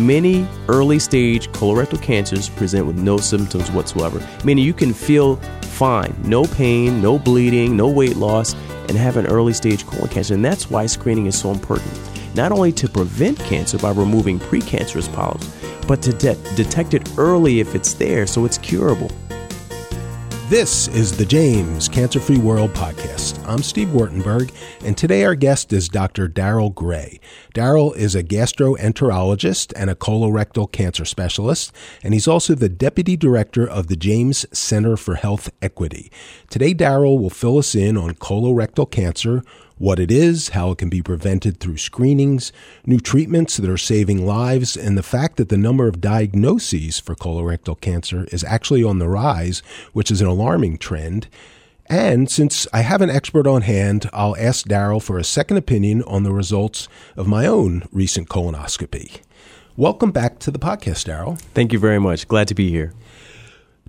Many early stage colorectal cancers present with no symptoms whatsoever, meaning you can feel fine, no pain, no bleeding, no weight loss, and have an early stage colon cancer. And that's why screening is so important. Not only to prevent cancer by removing precancerous polyps, but to de- detect it early if it's there so it's curable. This is the James Cancer Free World podcast. I'm Steve Wartenberg, and today our guest is Dr. Darrell Gray. Darrell is a gastroenterologist and a colorectal cancer specialist, and he's also the deputy director of the James Center for Health Equity. Today, Darrell will fill us in on colorectal cancer what it is, how it can be prevented through screenings, new treatments that are saving lives, and the fact that the number of diagnoses for colorectal cancer is actually on the rise, which is an alarming trend. And since I have an expert on hand, I'll ask Darrell for a second opinion on the results of my own recent colonoscopy. Welcome back to the podcast, Darrell. Thank you very much. Glad to be here.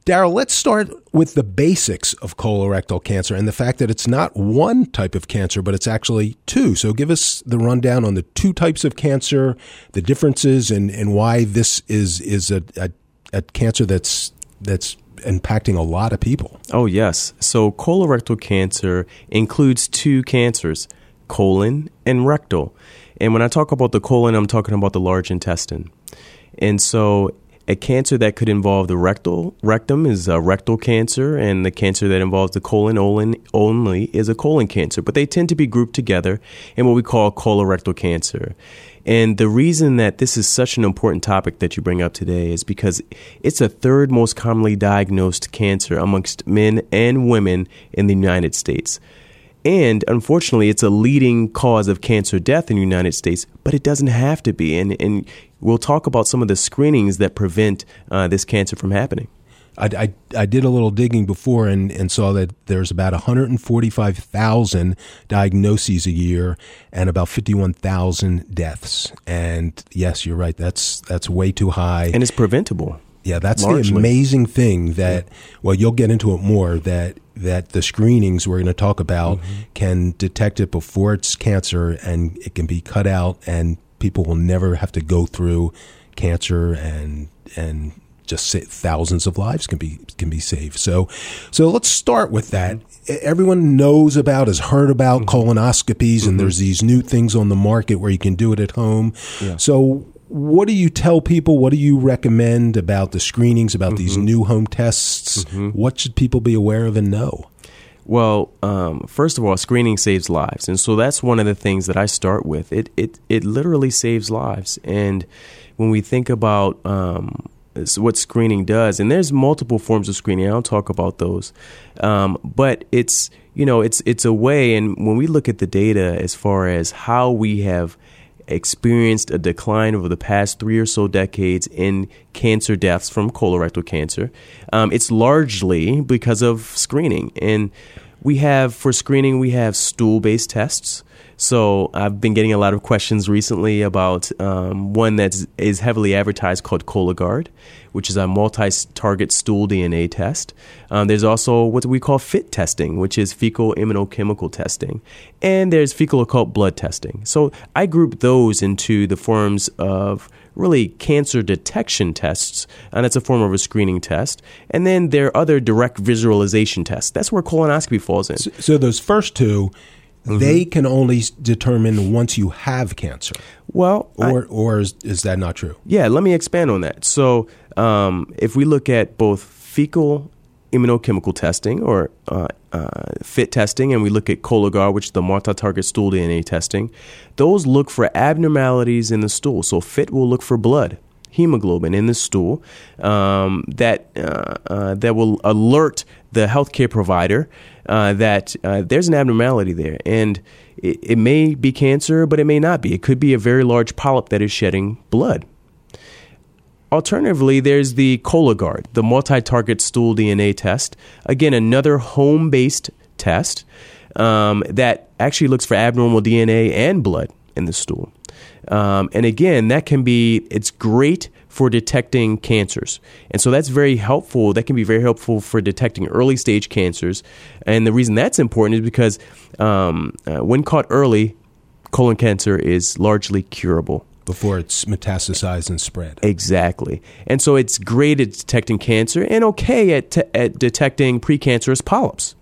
Darrell, let's start with the basics of colorectal cancer and the fact that it's not one type of cancer, but it's actually two. So give us the rundown on the two types of cancer, the differences, and, and why this is is a, a, a cancer that's that's impacting a lot of people. Oh, yes. So colorectal cancer includes two cancers, colon and rectal. And when I talk about the colon, I'm talking about the large intestine. And so a cancer that could involve the rectal rectum is a rectal cancer, and the cancer that involves the colon only is a colon cancer. But they tend to be grouped together in what we call colorectal cancer. And the reason that this is such an important topic that you bring up today is because it's the third most commonly diagnosed cancer amongst men and women in the United States. And unfortunately, it's a leading cause of cancer death in the United States, but it doesn't have to be. And, and we'll talk about some of the screenings that prevent uh, this cancer from happening. I, I, I, did a little digging before and, and saw that there's about 145,000 diagnoses a year and about 51,000 deaths. And yes, you're right. That's that's way too high. And it's preventable. Yeah, that's largely. the amazing thing that yeah. well, you'll get into it more that that the screenings we're going to talk about mm-hmm. can detect it before it's cancer and it can be cut out and people will never have to go through cancer and and just thousands of lives can be can be saved. So so let's start with that. Everyone knows about has heard about mm-hmm. colonoscopies mm-hmm. and there's these new things on the market where you can do it at home. Yeah. So what do you tell people? What do you recommend about the screenings, about mm-hmm. these new home tests? Mm-hmm. What should people be aware of and know? Well, um, first of all, screening saves lives, and so that's one of the things that I start with. It it it literally saves lives, and when we think about um, what screening does, and there's multiple forms of screening. I'll talk about those, um, but it's you know it's it's a way, and when we look at the data as far as how we have experienced a decline over the past three or so decades in cancer deaths from colorectal cancer. Um, it's largely because of screening. And we have, for screening, we have stool based tests. So I've been getting a lot of questions recently about um, one that is heavily advertised called Cologuard, which is a multi-target stool DNA test. Um, there's also what we call FIT testing, which is fecal immunochemical testing, and there's fecal occult blood testing. So I group those into the forms of really cancer detection tests, and that's a form of a screening test. And then there are other direct visualization tests. That's where colonoscopy falls in. So, so those first two Mm-hmm. They can only determine once you have cancer. Well, or I, or is, is, that not true? Yeah, let me expand on that. So, um, if we look at both fecal immunochemical testing or uh, uh, FIT testing, and we look at Cologuard, which is the multi-target stool DNA testing, those look for abnormalities in the stool. So, FIT will look for blood hemoglobin in the stool um, that uh, uh, that will alert the healthcare provider uh, that uh, there's an abnormality there, and it, it may be cancer, but it may not be. It could be a very large polyp that is shedding blood. Alternatively, there's the Cologuard, the multi-target stool DNA test. Again, another home-based test um, that actually looks for abnormal DNA and blood in the stool. Um, and again, that can be, it's great for detecting cancers. And so that's very helpful. That can be very helpful for detecting early stage cancers. And the reason that's important is because um, uh, when caught early, colon cancer is largely curable before it's metastasized and spread. Exactly. And so it's great at detecting cancer and okay at, te- at detecting precancerous polyps.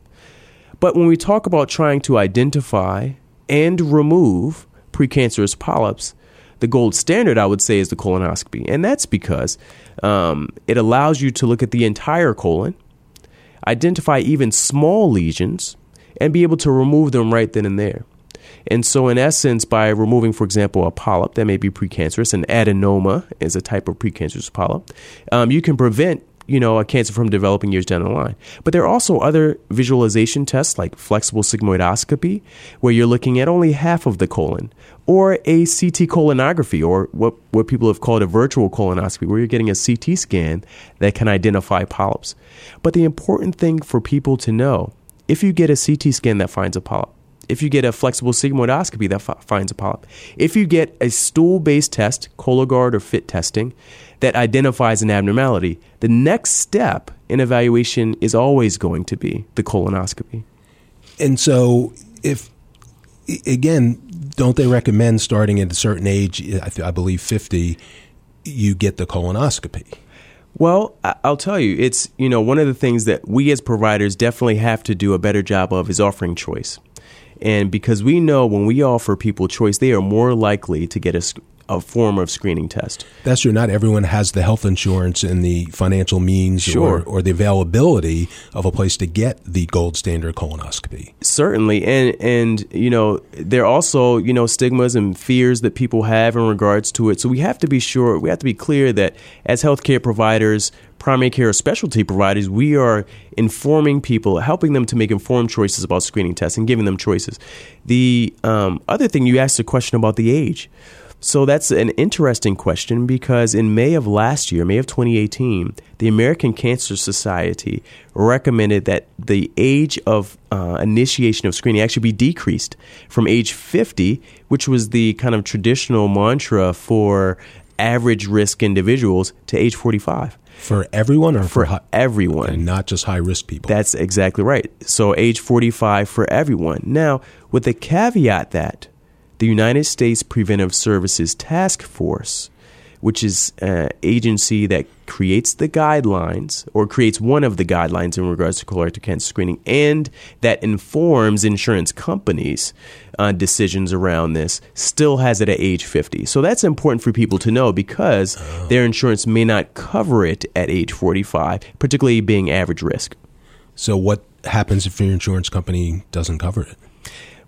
But when we talk about trying to identify and remove precancerous polyps, the gold standard, I would say, is the colonoscopy. And that's because um, it allows you to look at the entire colon, identify even small lesions, and be able to remove them right then and there. And so, in essence, by removing, for example, a polyp that may be precancerous, an adenoma is a type of precancerous polyp, um, you can prevent you know, a cancer from developing years down the line. But there are also other visualization tests like flexible sigmoidoscopy, where you're looking at only half of the colon, or a CT colonography, or what, what people have called a virtual colonoscopy, where you're getting a CT scan that can identify polyps. But the important thing for people to know if you get a CT scan that finds a polyp, if you get a flexible sigmoidoscopy that f- finds a polyp, if you get a stool based test, Cologuard or FIT testing, that identifies an abnormality, the next step in evaluation is always going to be the colonoscopy. And so, if again, don't they recommend starting at a certain age? I, believe fifty, you get the colonoscopy. Well, I'll tell you, it's you know one of the things that we as providers definitely have to do a better job of is offering choice. And because we know when we offer people choice, they are more likely to get a, a form of screening test. That's true. Not everyone has the health insurance and the financial means sure. or, or the availability of a place to get the gold standard colonoscopy. Certainly. And, and, you know, there are also, you know, stigmas and fears that people have in regards to it. So we have to be sure, we have to be clear that as healthcare providers, primary care or specialty providers, we are informing people, helping them to make informed choices about screening tests and giving them choices. The um, other thing you asked a question about the age. So that's an interesting question because in May of last year, May of 2018, the American Cancer Society recommended that the age of uh, initiation of screening actually be decreased from age 50, which was the kind of traditional mantra for average risk individuals, to age 45. For everyone or for, for high, everyone? Okay, not just high risk people. That's exactly right. So age 45 for everyone. Now, with the caveat that the United States Preventive Services Task Force, which is an agency that creates the guidelines or creates one of the guidelines in regards to colorectal cancer screening and that informs insurance companies uh, decisions around this still has it at age 50 so that's important for people to know because oh. their insurance may not cover it at age 45 particularly being average risk. So what happens if your insurance company doesn't cover it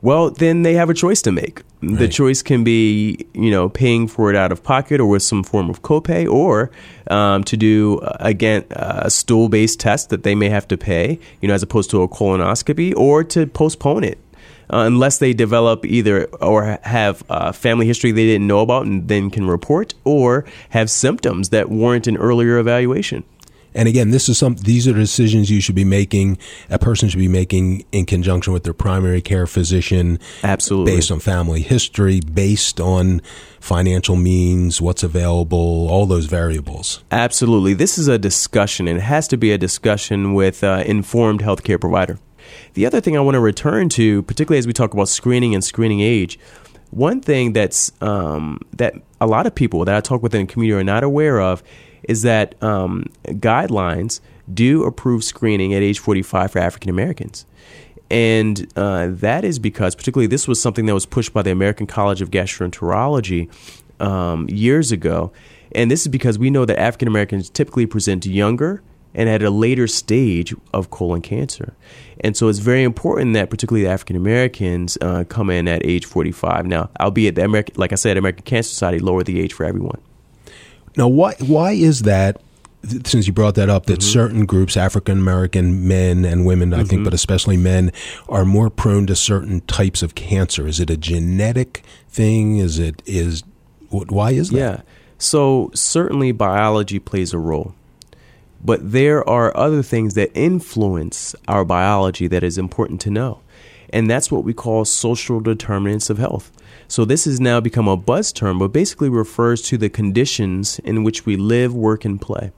well, then they have a choice to make. Right. The choice can be, you know, paying for it out of pocket or with some form of copay, or um, to do uh, again a stool-based test that they may have to pay, you know, as opposed to a colonoscopy, or to postpone it. Uh, unless they develop either or have a family history they didn't know about and then can report, or have symptoms that warrant an earlier evaluation. And again, this is some these are decisions you should be making. A person should be making in conjunction with their primary care physician. Absolutely, based on family history, based on financial means, what's available, all those variables. Absolutely, this is a discussion, and it has to be a discussion with uh, informed healthcare provider. The other thing I want to return to, particularly as we talk about screening and screening age, one thing that's um, that a lot of people that I talk with in the community are not aware of is that um, guidelines do approve screening at age 45 for African Americans. And uh, that is because, particularly, this was something that was pushed by the American College of Gastroenterology um, years ago. And this is because we know that African Americans typically present younger and at a later stage of colon cancer. And so it's very important that particularly African Americans uh, come in at age 45. Now, albeit the American, like I said, American Cancer Society lowered the age for everyone. Now, why why is that? Since you brought that up, that mm-hmm. certain groups, African American men and women, I mm-hmm. think, but especially men, are more prone to certain types of cancer. Is it a genetic thing? Is it is why is that? Yeah. So certainly biology plays a role. But there are other things that influence our biology that is important to know. And that's what we call social determinants of health. So this has now become a buzz term, but basically refers to the conditions in which we live, work, and play,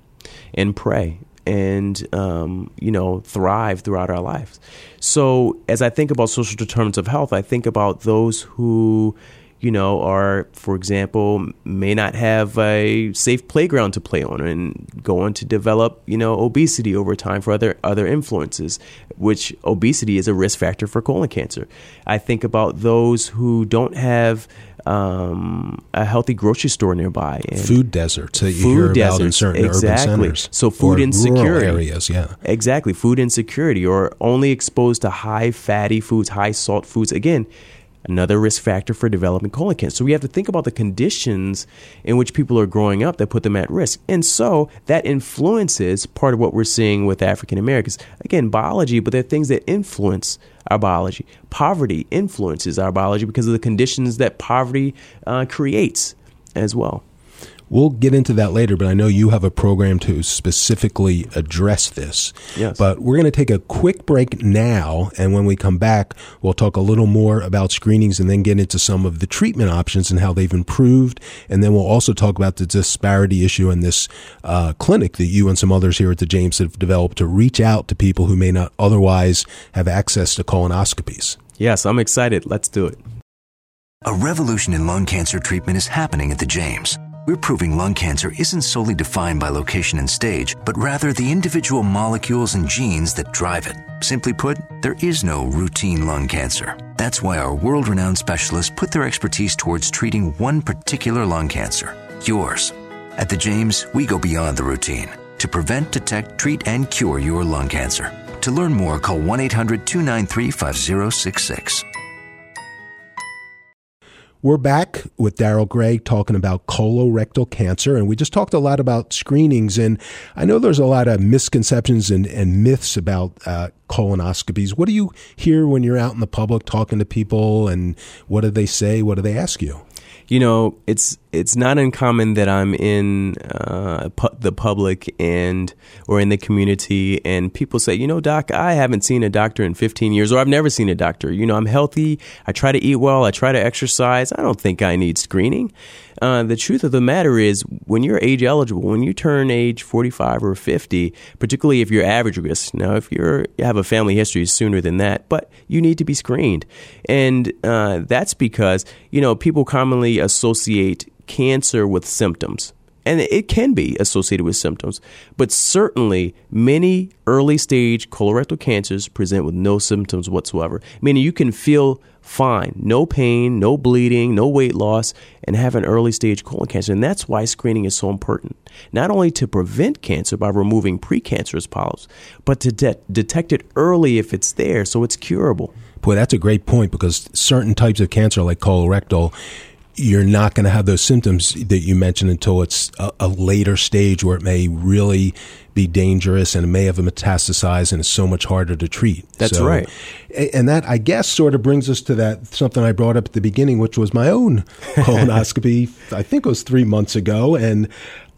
and pray, and um, you know thrive throughout our lives. So as I think about social determinants of health, I think about those who you know, are, for example, may not have a safe playground to play on and go on to develop, you know, obesity over time for other, other influences, which obesity is a risk factor for colon cancer. I think about those who don't have um, a healthy grocery store nearby. food deserts that you hear deserts, about in certain exactly. urban centers. So food insecurity areas, yeah, exactly. Food insecurity or only exposed to high fatty foods, high salt foods. Again, another risk factor for developing colon cancer. So we have to think about the conditions in which people are growing up that put them at risk. And so that influences part of what we're seeing with African Americans. Again, biology, but there are things that influence our biology. Poverty influences our biology because of the conditions that poverty uh, creates as well. We'll get into that later, but I know you have a program to specifically address this. Yes. But we're going to take a quick break now, and when we come back, we'll talk a little more about screenings and then get into some of the treatment options and how they've improved. And then we'll also talk about the disparity issue in this uh, clinic that you and some others here at the James have developed to reach out to people who may not otherwise have access to colonoscopies. Yes, I'm excited. Let's do it. A revolution in lung cancer treatment is happening at the James. We're proving lung cancer isn't solely defined by location and stage, but rather the individual molecules and genes that drive it. Simply put, there is no routine lung cancer. That's why our world renowned specialists put their expertise towards treating one particular lung cancer yours. At the James, we go beyond the routine to prevent, detect, treat, and cure your lung cancer. To learn more, call 1 800 293 5066. We're back with Darrell Gray talking about colorectal cancer, and we just talked a lot about screenings. And I know there's a lot of misconceptions and, and myths about uh, colonoscopies. What do you hear when you're out in the public talking to people, and what do they say? What do they ask you? you know, it's it's not uncommon that I'm in uh, pu- the public and or in the community, and people say, you know, doc, I haven't seen a doctor in 15 years, or I've never seen a doctor. You know, I'm healthy. I try to eat well. I try to exercise. I don't think I need screening. Uh, the truth of the matter is, when you're age eligible, when you turn age 45 or 50, particularly if you're average risk, now if you're you have a family history sooner than that, but you need to be screened, and uh, that's because you know people commonly associate cancer with symptoms. And it can be associated with symptoms, but certainly many early stage colorectal cancers present with no symptoms whatsoever, meaning you can feel fine, no pain, no bleeding, no weight loss, and have an early stage colon cancer. And that's why screening is so important. Not only to prevent cancer by removing precancerous polyps, but to de- detect it early if it's there so it's curable. Boy, that's a great point because certain types of cancer, like colorectal, you're not going to have those symptoms that you mentioned until it's a, a, later stage where it may really be dangerous and it may have metastasized and it's so much harder to treat. That's so, right. And that, I guess, sort of brings us to that something I brought up at the beginning, which was my own colonoscopy. I think it was three months ago. And,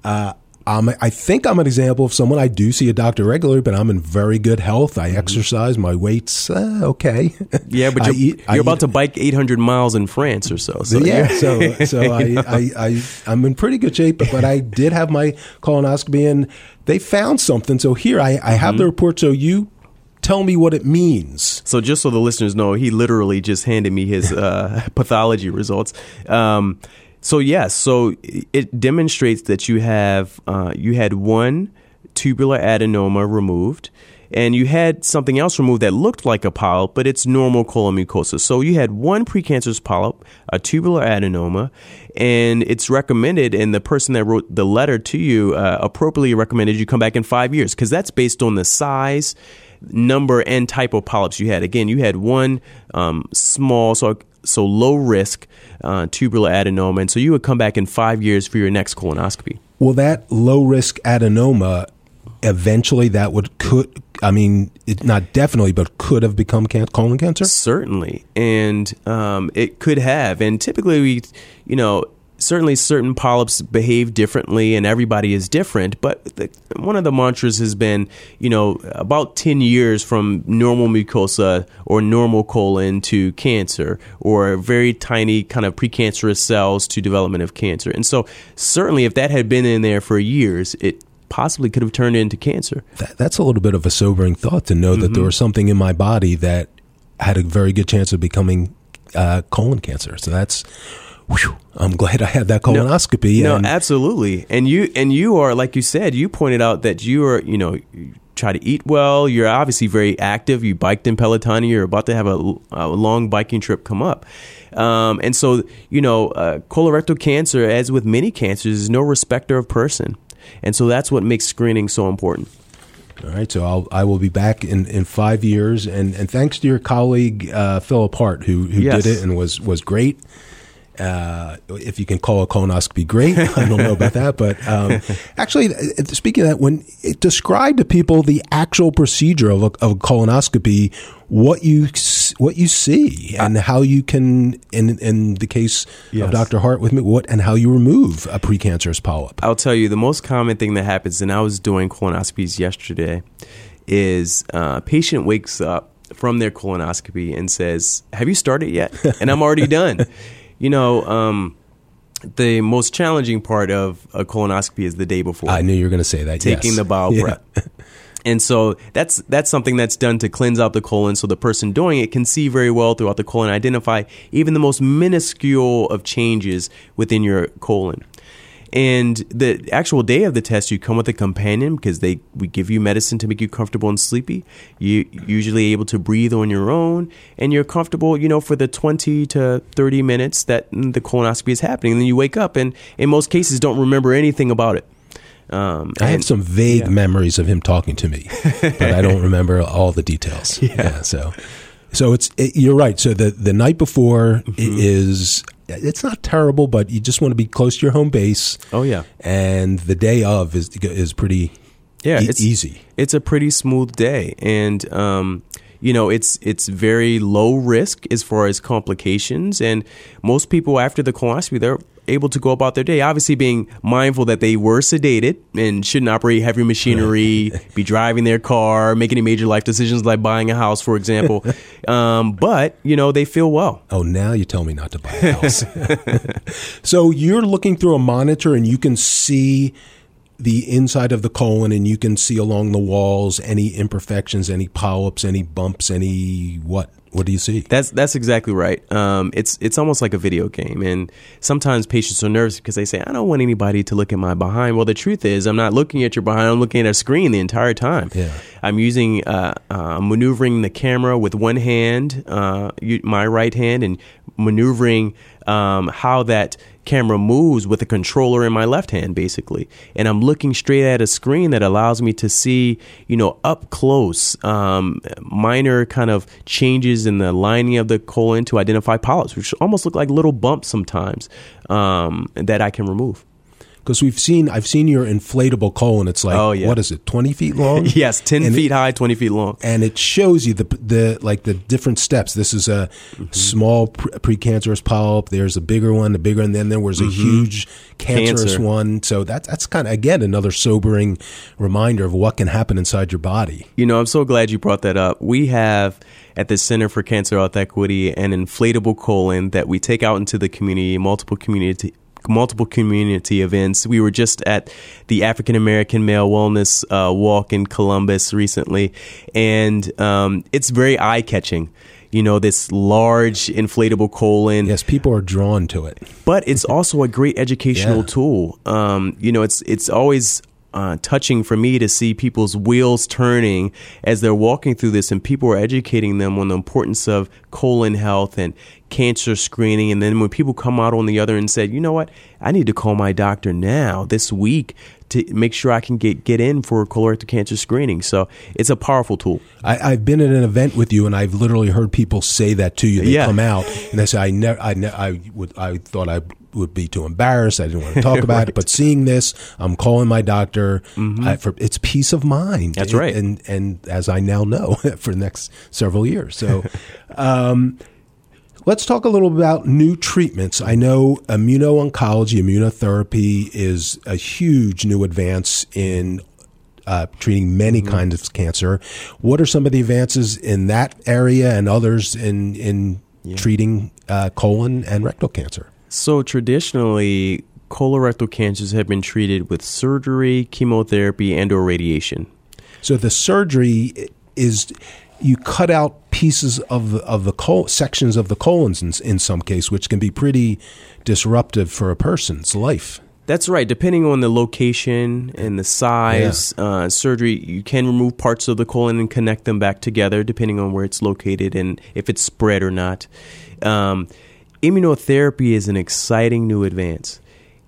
uh, um, I think I'm an example of someone I do see a doctor regularly, but I'm in very good health. I mm-hmm. exercise. My weight's uh, okay. Yeah, but you're, eat, you're about eat. to bike 800 miles in France or so. so yeah, yeah. so so I, I, I I'm in pretty good shape. But, but I did have my colonoscopy, and they found something. So here I, I have mm-hmm. the report. So you tell me what it means. So, just so the listeners know, he literally just handed me his uh, pathology results. Um, so yes, so it demonstrates that you have uh, you had one tubular adenoma removed, and you had something else removed that looked like a polyp, but it's normal colon mucosa. So you had one precancerous polyp, a tubular adenoma, and it's recommended. And the person that wrote the letter to you uh, appropriately recommended you come back in five years because that's based on the size number and type of polyps you had. Again, you had one um, small, so so low risk uh, tubular adenoma, and so you would come back in five years for your next colonoscopy. Well, that low risk adenoma, eventually that would could I mean, it, not definitely, but could have become can- colon cancer. Certainly, and um, it could have. And typically, we, you know, certainly certain polyps behave differently and everybody is different but the, one of the mantras has been you know about 10 years from normal mucosa or normal colon to cancer or very tiny kind of precancerous cells to development of cancer. And so certainly if that had been in there for years it possibly could have turned into cancer. That, that's a little bit of a sobering thought to know mm-hmm. that there was something in my body that had a very good chance of becoming uh, colon cancer. So that's whew, I'm glad I had that colonoscopy. No, and- absolutely. And you and you are like you said, you pointed out that you are, you know, you try to eat well. You're obviously very active. You biked in Peloton. You're about to have a, a long biking trip come up. Um, and so, you know, uh, colorectal cancer, as with many cancers, is no respecter of person. And so that's what makes screening so important. All right, so I'll, I will be back in, in five years, and, and thanks to your colleague uh, Philip Hart, who who Yes. did it and was was great. Uh, if you can call a colonoscopy great, I don't know about that, but um, actually, uh, speaking of that, when it describe to people the actual procedure of a, of a colonoscopy, what you what you see, and how you can, in in the case Yes. of Dr. Hart with me, what and how you remove a precancerous polyp. I'll tell you the most common thing that happens, and I was doing colonoscopies yesterday, is uh, a patient wakes up from their colonoscopy and says, "Have you started yet?" And I'm already done. You know, um, the most challenging part of a colonoscopy is the day before I knew you were going to say that. taking yes. the bowel Yeah. prep. And so that's that's something that's done to cleanse out the colon, so the person doing it can see very well throughout the colon, identify even the most minuscule of changes within your colon. And the actual day of the test, you come with a companion because they we give you medicine to make you comfortable and sleepy. You usually able to breathe on your own, and you're comfortable, you know, for the 20 to 30 minutes that the colonoscopy is happening. And then you wake up, and in most cases, don't remember anything about it. Um, I have some vague yeah. memories of him talking to me, but I don't remember all the details. Yeah. so, so it's it, you're right. So the the night before Mm-hmm. is it's not terrible, but you just want to be close to your home base. Oh yeah. And the day of is is pretty yeah, e- it's easy. It's a pretty smooth day, and um, you know, it's it's very low risk as far as complications. And most people after the colonoscopy, they're able to go about their day. Obviously, being mindful that they were sedated and shouldn't operate heavy machinery, be driving their car, make any major life decisions like buying a house, for example. um, but you know, they feel well. Oh, now you tell me not to buy a house. so you're looking through a monitor and you can see the inside of the colon and you can see along the walls any imperfections, any polyps, any bumps, any what? What do you see? That's that's exactly right. Um, it's it's almost like a video game, and sometimes patients are nervous because they say, "I don't want anybody to look at my behind." Well, the truth is, I'm not looking at your behind. I'm looking at a screen the entire time. Yeah. I'm using uh, uh, maneuvering the camera with one hand, uh, you, my right hand, and maneuvering um, how that camera moves with a controller in my left hand, basically. And I'm looking straight at a screen that allows me to see, you know, up close, um, minor kind of changes in the lining of the colon to identify polyps, which almost look like little bumps sometimes um, that I can remove. Because we've seen, I've seen your inflatable colon. It's like, Oh, yeah. what is it, twenty feet long? yes, 10 And feet it, high, 20 feet long. and it shows you the the like the different steps. This is a Mm-hmm. small pre- precancerous polyp. There's a bigger one, a bigger, and then there was a huge cancerous Mm-hmm. Cancer. one. So that that's kind of again another sobering reminder of what can happen inside your body. You know, I'm so glad you brought that up. We have at the Center for Cancer Health Equity an inflatable colon that we take out into the community, multiple community multiple community events. We were just at the African American Male Wellness uh, Walk in Columbus recently, and um, it's very eye catching. You know, this large inflatable colon Yes, people are drawn to it. but it's also a great educational Yeah. tool. Um, you know, it's it's always uh, touching for me to see people's wheels turning as they're walking through this, and people are educating them on the importance of colon health and cancer screening. And then when people come out on the other and said, you know what, I need to call my doctor now this week to make sure I can get get in for colorectal cancer screening. So it's a powerful tool. I, I've been at an event with you, and I've literally heard people say that to you. They Yeah. come out and they say, "I never, I, ne- I would, I thought I would be too embarrassed. I didn't want to talk about it. But seeing this, I'm calling my doctor. I, for it's peace of mind. Mm-hmm. That's It- right. And and as I now know, for the next several years. So. um, Let's talk a little about new treatments. I know immuno-oncology, immunotherapy is a huge new advance in uh, treating many Mm-hmm. kinds of cancer. What are some of the advances in that area and others in in treating uh, colon and rectal cancer? So traditionally, colorectal cancers have been treated with surgery, chemotherapy, and or radiation. So the surgery is you cut out pieces of the, of the col- sections of the colons in, in some case, which can be pretty disruptive for a person's life. That's right. Depending on the location and the size, yeah. uh, surgery, you can remove parts of the colon and connect them back together, depending on where it's located and if it's spread or not. Um, immunotherapy is an exciting new advance.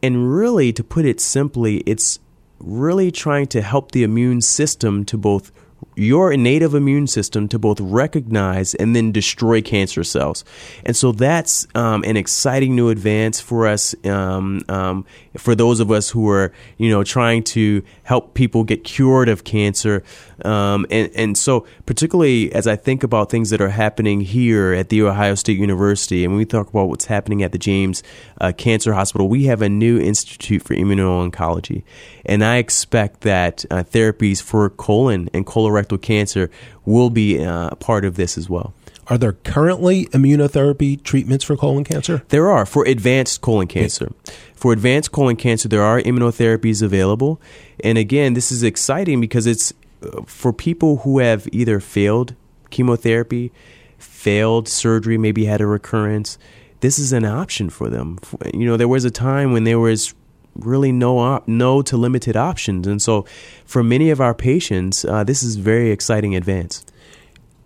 And really, to put it simply, it's really trying to help the immune system to both your native immune system to both recognize and then destroy cancer cells. And so that's um, an exciting new advance for us, um, um, for those of us who are, you know, trying to help people get cured of cancer. Um, and, and so, particularly as I think about things that are happening here at The Ohio State University, and when we talk about what's happening at the James uh, Cancer Hospital, we have a new Institute for Immuno-Oncology. And I expect that uh, therapies for colon and colorectal cancer will be uh, part of this as well. Are there currently immunotherapy treatments for colon cancer? There are for advanced colon cancer. For advanced colon cancer, there are immunotherapies available. And again, this is exciting because it's uh, for people who have either failed chemotherapy, failed surgery, maybe had a recurrence. This is an option for them. You know, there was a time when there was really no op- no to limited options, and so for many of our patients, uh, this is very exciting advance.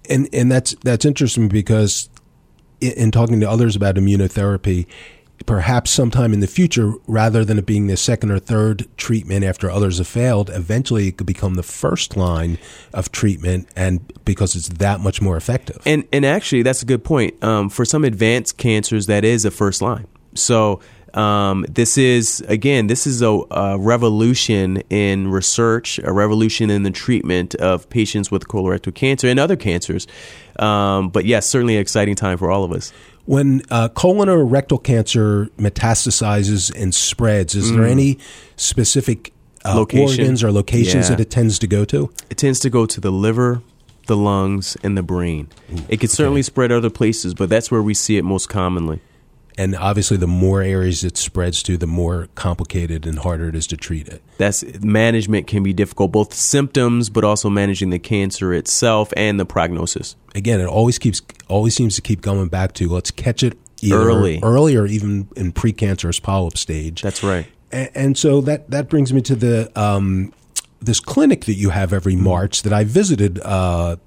And and that's that's interesting because in, in talking to others about immunotherapy, perhaps sometime in the future, rather than it being the second or third treatment after others have failed, eventually it could become the first line of treatment, and because it's that much more effective. And and actually, that's a good point. Um, for some advanced cancers, that is a first line. So um, this is again, this is a, a, revolution in research, a revolution in the treatment of patients with colorectal cancer and other cancers. Um, but yes, certainly an exciting time for all of us. When uh, colon or rectal cancer metastasizes and spreads, is mm. there any specific uh, organs or locations yeah. that it tends to go to? It tends to go to the liver, the lungs, and the brain. Ooh, it could okay. certainly spread other places, but that's where we see it most commonly and obviously the more areas it spreads to the more complicated and harder it is to treat it. That's management can be difficult both symptoms but also managing the cancer itself and the prognosis. Again it always keeps always seems to keep going back to let's catch it early. early or even in precancerous polyp stage. That's right. And, and so that that brings me to the um, this clinic that you have every March that I visited uh,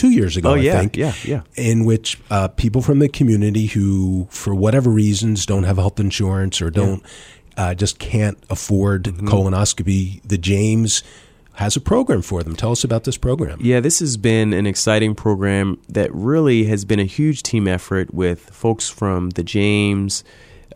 two years ago, oh, yeah, I think. Yeah, yeah. In which uh, people from the community who, for whatever reasons, don't have health insurance or don't yeah. uh, just can't afford mm-hmm. colonoscopy, the James has a program for them. Tell us about this program. Yeah, this has been an exciting program that really has been a huge team effort with folks from the James,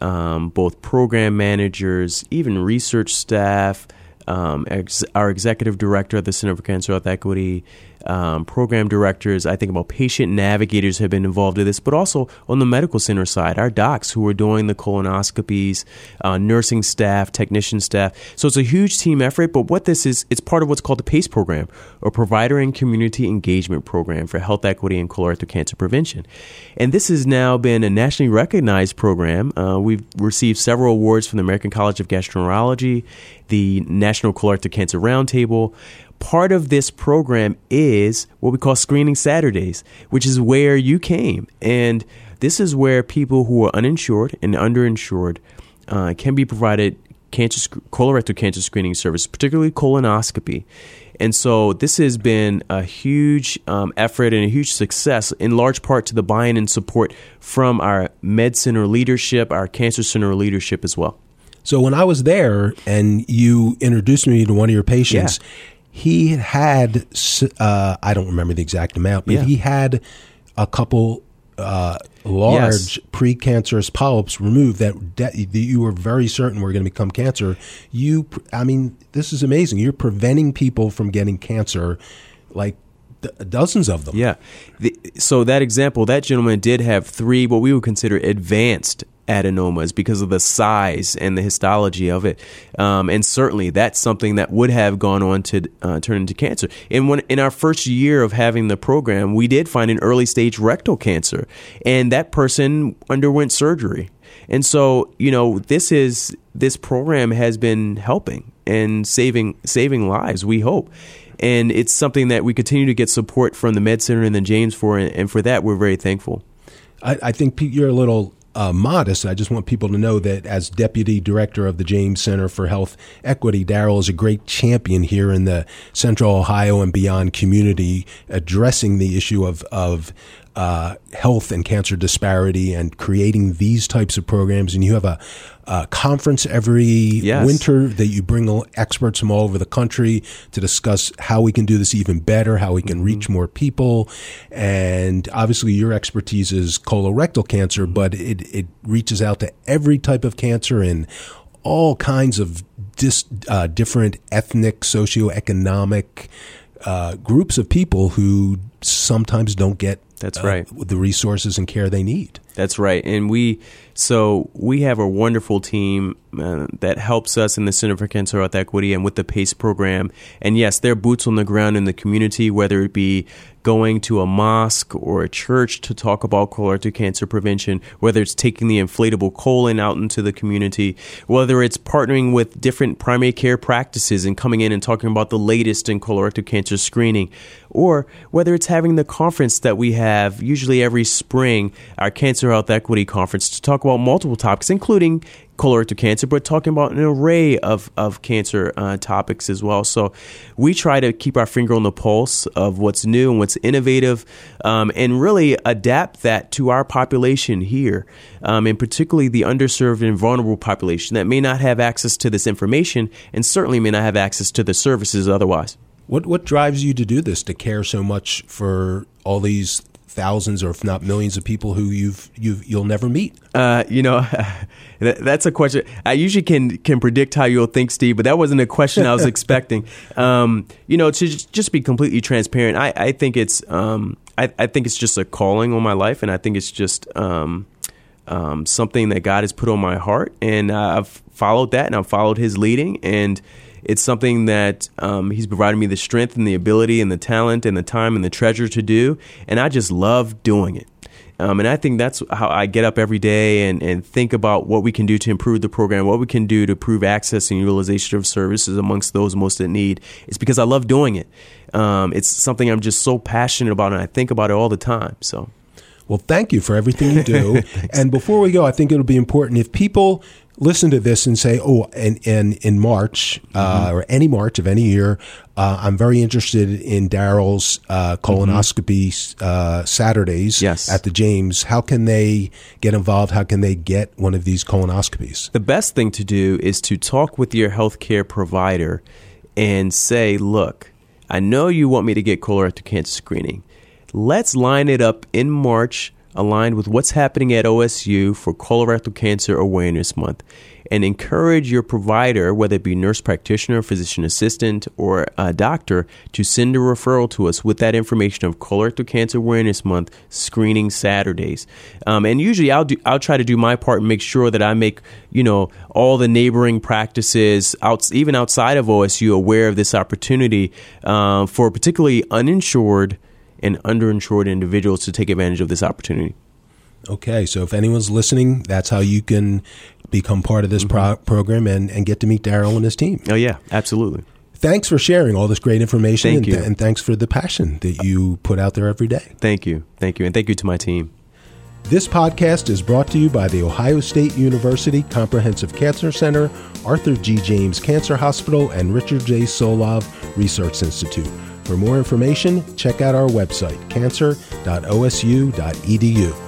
um, both program managers, even research staff, um, ex- our executive director at the Center for Cancer Health Equity, um, program directors, I think about patient navigators have been involved in this, but also on the medical center side, our docs who are doing the colonoscopies, uh, nursing staff, technician staff. So it's a huge team effort, but what this is, it's part of what's called the PACE program, or Provider and Community Engagement Program for Health Equity and Colorectal Cancer Prevention. And this has now been a nationally recognized program. Uh, we've received several awards from the American College of Gastroenterology, the National Colorectal Cancer Roundtable part of this program is what we call Screening Saturdays, which is where you came. And this is where people who are uninsured and underinsured uh, can be provided cancer, colorectal cancer screening service, particularly colonoscopy. And so this has been a huge um, effort and a huge success, in large part to the buy-in and support from our Med Center leadership, our Cancer Center leadership as well. So when I was there and you introduced me to one of your patients, yeah he had uh, I don't remember the exact amount, but yeah. he had a couple uh, large yes. precancerous polyps removed that, that you were very certain were going to become cancer. You, I mean, this is amazing. You're preventing people from getting cancer, like dozens of them. Yeah. The, so that example, that gentleman did have three what we would consider advanced adenomas because of the size and the histology of it. Um, and certainly that's something that would have gone on to uh, turn into cancer. And when in our first year of having the program, we did find an early stage rectal cancer, and that person underwent surgery. And so, you know, this is this program has been helping and saving saving lives. We hope. and it's something that we continue to get support from the Med Center and the James for, and, for that we're very thankful. I, I think Pete, you're a little uh, modest. I just want people to know that as deputy director of the James Center for Health Equity, Darrell is a great champion here in the Central Ohio and beyond community, addressing the issue of of uh, health and cancer disparity and creating these types of programs. And you have a, a conference every yes. winter that you bring experts from all over the country to discuss how we can do this even better, how we can mm-hmm. reach more people. And obviously, your expertise is colorectal cancer, but it, it reaches out to every type of cancer in all kinds of dis, uh, different ethnic, socioeconomic uh, groups of people who sometimes don't get that's uh, right. The resources and care they need. That's right. And we, so we have a wonderful team uh, that helps us in the Center for Cancer Health Equity and with the PACE program. And yes, they're boots on the ground in the community, whether it be going to a mosque or a church to talk about colorectal cancer prevention, whether it's taking the inflatable colon out into the community, whether it's partnering with different primary care practices and coming in and talking about the latest in colorectal cancer screening, or whether it's having the conference that we have usually every spring, our Cancer Health Equity Conference, to talk about multiple topics, including colorectal cancer, but talking about an array of, of cancer uh, topics as well. So we try to keep our finger on the pulse of what's new and what's innovative um, and really adapt that to our population here, um, and particularly the underserved and vulnerable population that may not have access to this information and certainly may not have access to the services otherwise. What, what drives you to do this, to care so much for all these thousands or if not millions of people who you've you you'll never meet? Uh, you know, that's a question. I usually can can predict how you'll think, Steve, but that wasn't a question I was expecting. Um, you know, to just be completely transparent, I, I think it's um, I, I, think it's just a calling on my life, and I think it's just um, um something that God has put on my heart, and I've followed that, and I've followed His leading, and it's something that um, he's provided me the strength and the ability and the talent and the time and the treasure to do, and I just love doing it. Um, and I think that's how I get up every day and, and think about what we can do to improve the program, what we can do to improve access and utilization of services amongst those most in need. It's because I love doing it. Um, it's something I'm just so passionate about, and I think about it all the time. So. Well, thank you for everything you do. and before we go, I think it'll be important if people listen to this and say, "Oh, and, and in March uh, mm-hmm. or any March of any year, uh, I'm very interested in Darrell's uh, colonoscopy mm-hmm. Uh, Saturdays yes. at the James." How can they get involved? How can they get one of these colonoscopies? The best thing to do is to talk with your healthcare provider and say, "Look, I know you want me to get colorectal cancer screening. Let's line it up in March." Aligned with what's happening at OSU for Colorectal Cancer Awareness Month and encourage your provider, whether it be nurse practitioner, physician assistant, or a doctor, to send a referral to us with that information of Colorectal Cancer Awareness Month screening Saturdays. Um, and usually, I'll do, I'll try to do my part and make sure that I make you know all the neighboring practices, out, even outside of OSU, aware of this opportunity uh, for particularly uninsured and underinsured individuals to take advantage of this opportunity. Okay, so if anyone's listening, that's how you can become part of this mm-hmm. pro- program and, and get to meet Darrell and his team. Oh, yeah, absolutely. Thanks for sharing all this great information. Thank and, you. Th- and thanks for the passion that you put out there every day. Thank you. Thank you. And thank you to my team. This podcast is brought to you by the Ohio State University Comprehensive Cancer Center, Arthur G. James Cancer Hospital, and Richard J. Solove Research Institute. For more information, check out our website, cancer.osu.edu.